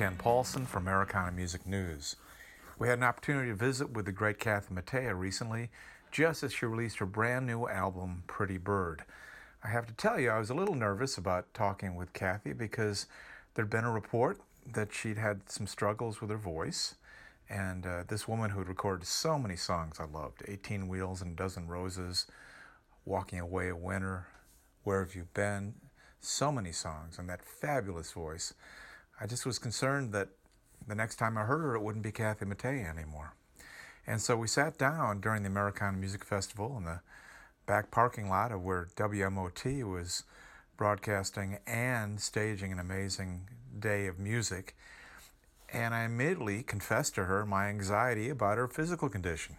Ken Paulson from Americana Music News. We had an opportunity to visit with the great Kathy Mattea recently, just as she released her brand new album, Pretty Bird. I have to tell you, I was a little nervous about talking with Kathy because there'd been a report that she'd had some struggles with her voice. And uh, this woman who had recorded so many songs I loved 18 Wheels and a Dozen Roses, Walking Away a Winner, Where Have You Been? So many songs, and that fabulous voice. I just was concerned that the next time I heard her, it wouldn't be Kathy Mattea anymore. And so we sat down during the Americana Music Festival in the back parking lot of where WMOT was broadcasting and staging an amazing day of music. And I immediately confessed to her my anxiety about her physical condition.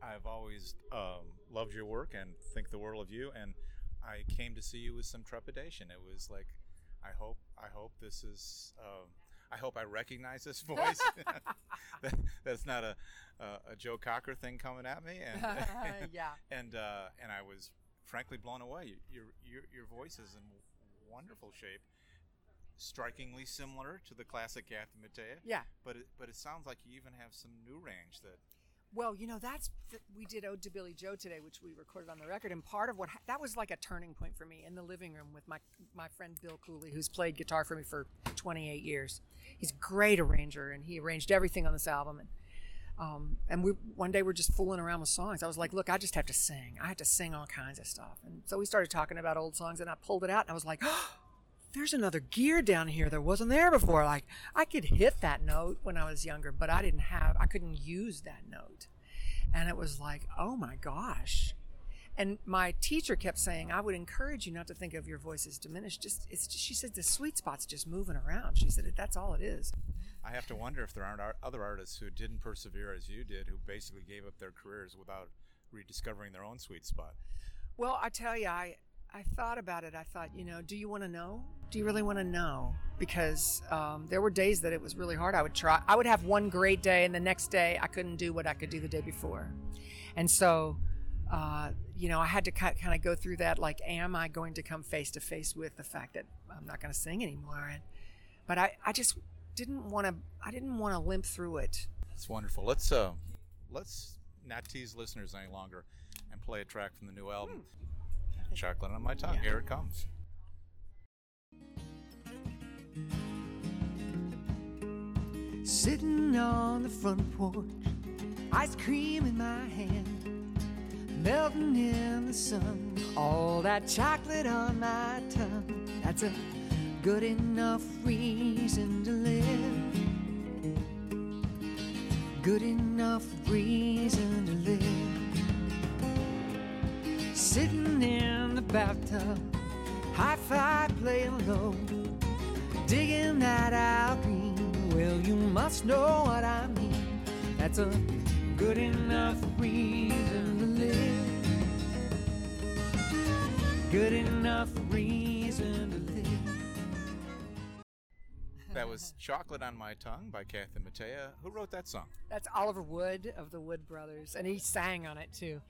I've always um, loved your work and think the world of you. And I came to see you with some trepidation. It was like, I hope, I hope this is. Um, I hope I recognize this voice. that, that's not a, a, a Joe Cocker thing coming at me. And yeah. And uh, and I was frankly blown away. Your your your voice is in wonderful shape, strikingly similar to the classic Kathy Mattea. Yeah. But it, but it sounds like you even have some new range that. Well, you know, that's we did Ode to Billie Joe today, which we recorded on the record, and part of what that was like a turning point for me in the living room with my my friend Bill Cooley, who's played guitar for me for 28 years. He's a great arranger, and he arranged everything on this album. And um, and we one day we're just fooling around with songs. I was like, look, I just have to sing. I have to sing all kinds of stuff. And so we started talking about old songs, and I pulled it out, and I was like. Oh, there's another gear down here that wasn't there before. Like I could hit that note when I was younger, but I didn't have, I couldn't use that note. And it was like, oh my gosh. And my teacher kept saying, I would encourage you not to think of your voice as diminished. Just, it's, just, she said, the sweet spot's just moving around. She said, that's all it is. I have to wonder if there aren't other artists who didn't persevere as you did, who basically gave up their careers without rediscovering their own sweet spot. Well, I tell you, I, I thought about it. I thought, you know, do you want to know? Do you really want to know? Because um, there were days that it was really hard. I would try, I would have one great day, and the next day I couldn't do what I could do the day before. And so, uh, you know, I had to kind of go through that like, am I going to come face to face with the fact that I'm not going to sing anymore? And, but I, I just didn't want to, I didn't want to limp through it. It's wonderful. Let's, uh, let's not tease listeners any longer and play a track from the new album. Hmm. Chocolate on my tongue. Yeah. Here it comes. Sitting on the front porch, ice cream in my hand, melting in the sun. All that chocolate on my tongue, that's a good enough reason to live. Good enough reason to live. Sitting in the bathtub, high five playing low, digging that out green. Well, you must know what I mean. That's a good enough reason to live. Good enough reason to live. That was Chocolate on My Tongue by Kathy Mattea. Who wrote that song? That's Oliver Wood of the Wood Brothers, and he sang on it too.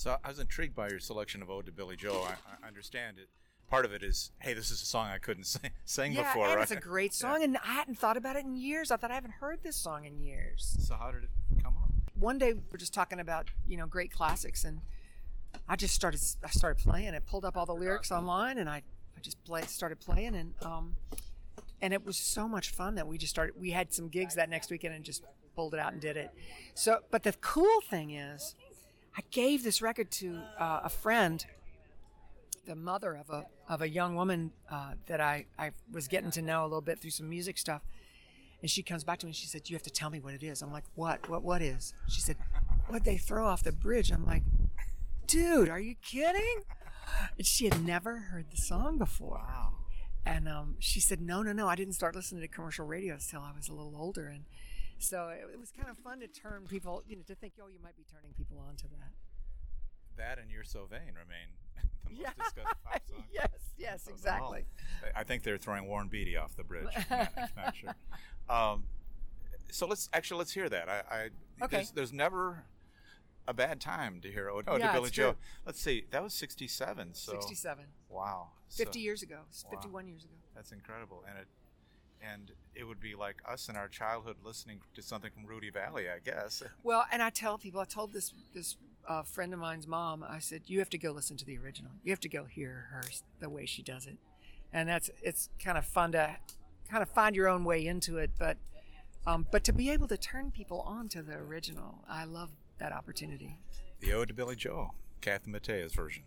So I was intrigued by your selection of "Ode to Billie Joe." I, I understand it. Part of it is, hey, this is a song I couldn't sing, sing yeah, before. and right? it's a great song, yeah. and I hadn't thought about it in years. I thought I haven't heard this song in years. So how did it come up? One day we are just talking about you know great classics, and I just started I started playing it. Pulled up all the lyrics online, and I I just play, started playing, and um, and it was so much fun that we just started. We had some gigs that next weekend, and just pulled it out and did it. So, but the cool thing is I gave this record to uh, a friend, the mother of a of a young woman uh, that I, I was getting to know a little bit through some music stuff. And she comes back to me and she said, You have to tell me what it is. I'm like, What? What what is? She said, What they throw off the bridge? I'm like, Dude, are you kidding? And she had never heard the song before. Wow. And um, she said, No, no, no. I didn't start listening to commercial radio until I was a little older. And so it, it, was kind of fun to turn people, you know, to think, oh, you might be turning people on to that. That and You're So Vain remain the most yeah. discussed pop songs. yes, yes, exactly. I think they're throwing Warren Beatty off the bridge. not, not sure. Um, so let's actually let's hear that. I, I okay. There's, there's never a bad time to hear "Oh, oh Yeah, Billy Joe." Let's see, that was '67. So 67. wow, So 50 years ago. It's Wow. 51 years ago. That's incredible, and it and it would be like us in our childhood listening to something from Rudy Vallée, I guess. Well, and I tell people, I told this this uh, friend of mine's mom, I said, you have to go listen to the original. You have to go hear her the way she does it, and that's it's kind of fun to kind of find your own way into it, but um, but to be able to turn people on to the original, I love that opportunity. The Ode to Billie Joe, Kathy Mattea's version.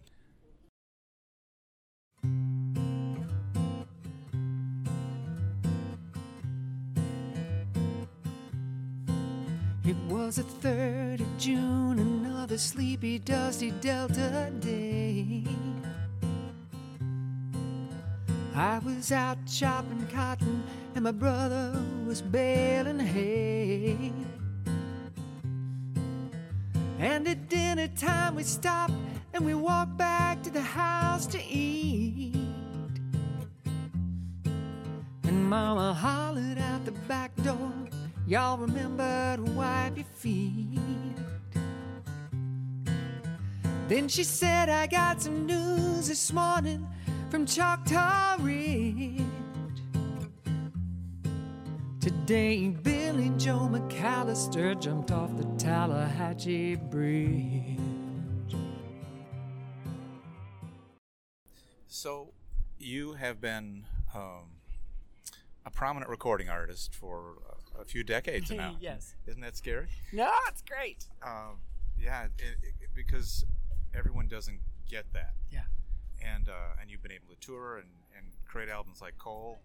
Was the 3rd of June, another sleepy, dusty Delta day. I was out chopping cotton, and my brother was baling hay. And at dinner time, we stopped and we walked back to the house to eat. And Mama hollered out the back Y'all remember to wipe your feet. Then she said, I got some news this morning from Choctaw Ridge. Today, Billie Joe McAllister jumped off the Tallahatchie Bridge. So, you have been um, a prominent recording artist for a, few decades now. Yes. Isn't that scary? No, it's great. Um, yeah, it, it, because everyone doesn't get that. Yeah. And uh, and you've been able to tour and, and create albums like Coal,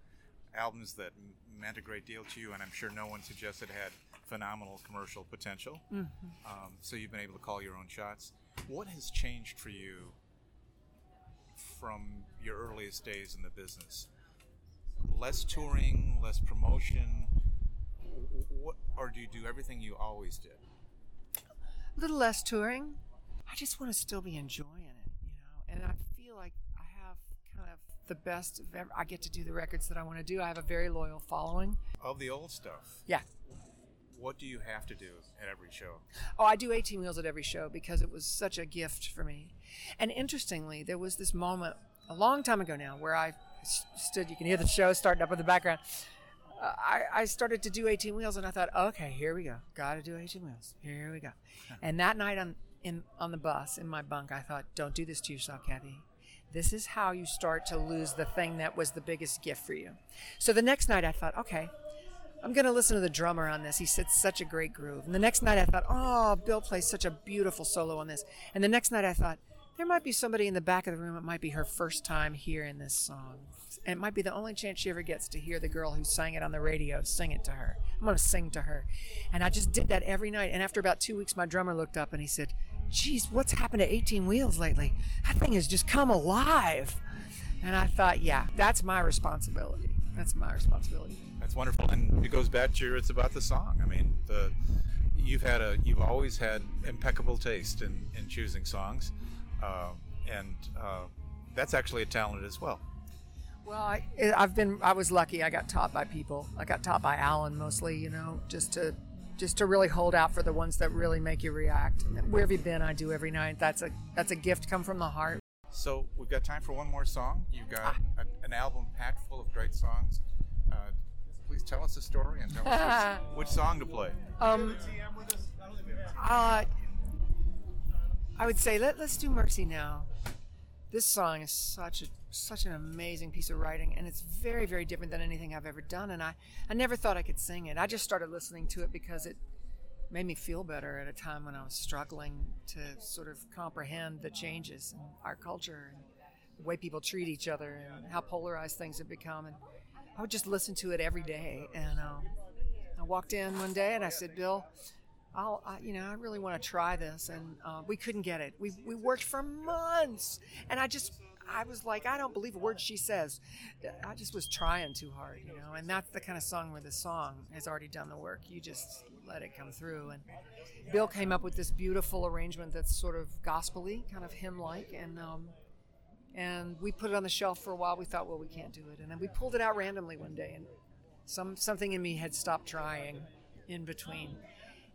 albums that m- meant a great deal to you, and I'm sure no one suggested had phenomenal commercial potential. Um, so you've been able to call your own shots. What has changed for you from your earliest days in the business? Less touring, less promotion, what, or do you do everything you always did? A little less touring. I just want to still be enjoying it, you know. And I feel like I have kind of the best of ever. I get to do the records that I want to do. I have a very loyal following. Of the old stuff, Yeah. what do you have to do at every show? Oh, I do 18 wheels at every show because it was such a gift for me. And interestingly, there was this moment a long time ago now where I stood, you can hear the show starting up in the background. I, I started to do 18 wheels and I thought, okay, here we go. Got to do 18 wheels. Here we go. And that night on, in, on the bus in my bunk, I thought, don't do this to yourself, Kathy. This is how you start to lose the thing that was the biggest gift for you. So the next night I thought, okay, I'm going to listen to the drummer on this. He said such a great groove. And the next night I thought, oh, Bill plays such a beautiful solo on this. And the next night I thought, there might be somebody in the back of the room. It might be her first time hearing this song. And it might be the only chance she ever gets to hear the girl who sang it on the radio sing it to her. I'm going to sing to her. And I just did that every night. And after about two weeks, my drummer looked up and he said, geez, what's happened to 18 Wheels lately? That thing has just come alive. And I thought, yeah, that's my responsibility. That's my responsibility. That's wonderful, and it goes back to your. It's about the song. I mean, the you've had a you've always had impeccable taste in in choosing songs, um, and uh, that's actually a talent as well. Well, I, I've been, I was lucky. I got taught by people. I got taught by Allen mostly, you know, just to, just to really hold out for the ones that really make you react. Where have you been? I do every night. That's a, that's a gift come from the heart. So we've got time for one more song. You've got a, an album packed full of great songs. Uh, please tell us the story and tell us which, which song to play. Um, uh, I would say let, let's do Mercy now. This song is such a such an amazing piece of writing, and it's very very different than anything I've ever done. And I I never thought I could sing it. I just started listening to it because it made me feel better at a time when I was struggling to sort of comprehend the changes in our culture and the way people treat each other and how polarized things have become. And I would just listen to it every day. And um, I walked in one day and I said, Bill, I'll, I, you know, I really want to try this. And uh, we couldn't get it. We, we worked for months. And I just, I was like, I don't believe a word she says. I just was trying too hard, you know. And that's the kind of song where the song has already done the work. You just let it come through. And Bill came up with this beautiful arrangement that's sort of gospely, kind of hymn-like, and um, and we put it on the shelf for a while. We thought, well, we can't do it, and then we pulled it out randomly one day, and some something in me had stopped trying in between,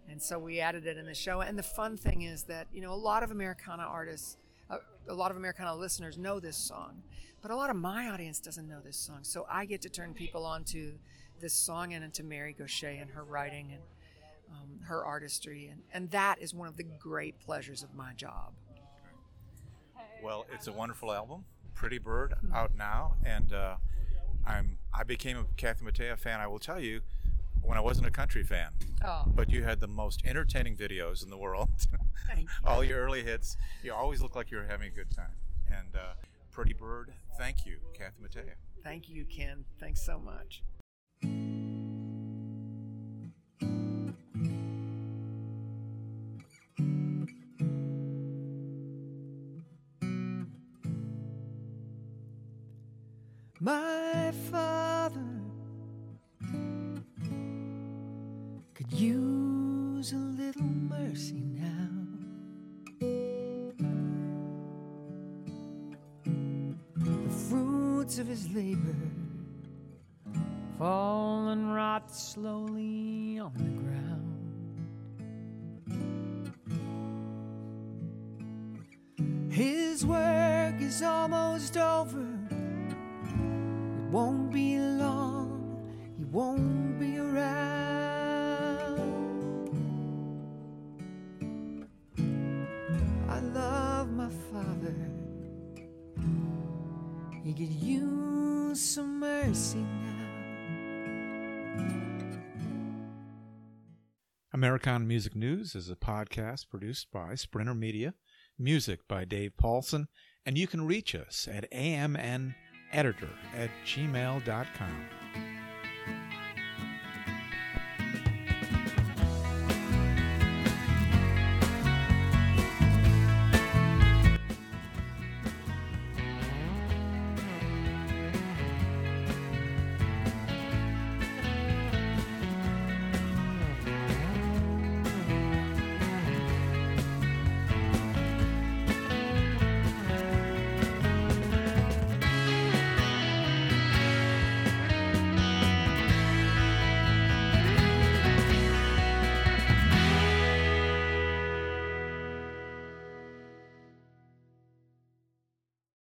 And so we added it in the show. And the fun thing is that, you know, a lot of Americana artists, uh, a lot of Americana listeners know this song, but a lot of my audience doesn't know this song. So I get to turn people on to this song and into Mary Gauthier and her writing and um, her artistry. And, and that is one of the great pleasures of my job. Well, it's a wonderful album, Pretty Bird, out now, and uh, I'm I became a Kathy Mattea fan. I will tell you, when I wasn't a country fan, Oh, but you had the most entertaining videos in the world. thank you. All your early hits, you always look like you were having a good time. And uh, Pretty Bird, thank you, Kathy Mattea. Thank you, Ken. Thanks so much. Mercy now. The fruits of his labor fall and rot slowly on the ground. His work is almost over. It won't be long, he won't be Americana Music News is a podcast produced by Sprinter Media, music by Dave Paulson, and you can reach us at amneditor at gmail.com.